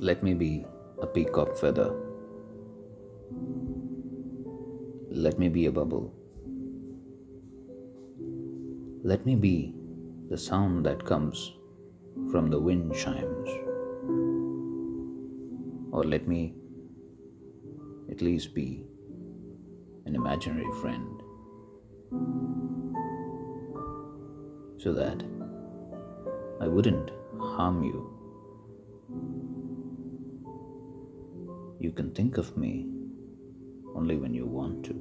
Let me be a peacock feather. Let me be a bubble. Let me be the sound that comes from the wind chimes. Or let me at least be an imaginary friend so that I wouldn't harm you. You can think of me only when you want to.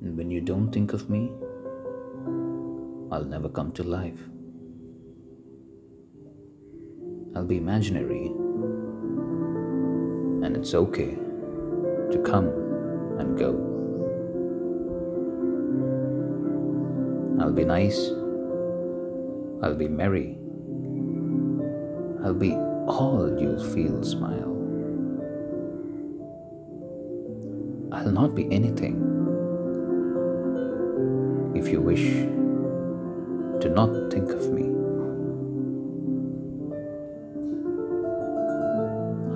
And when you don't think of me, I'll never come to life. I'll be imaginary, and it's okay to come and go. I'll be nice, I'll be merry, I'll be all you'll feel smile. I'll not be anything if you wish to not think of me.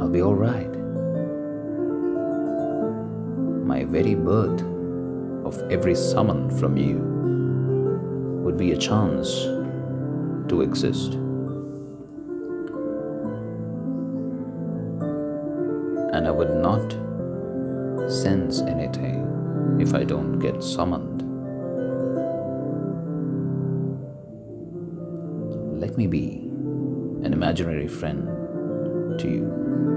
I'll be alright. My very birth of every summon from you would be a chance to exist. And I would not sense anything if I don't get summoned. Let me be an imaginary friend to you.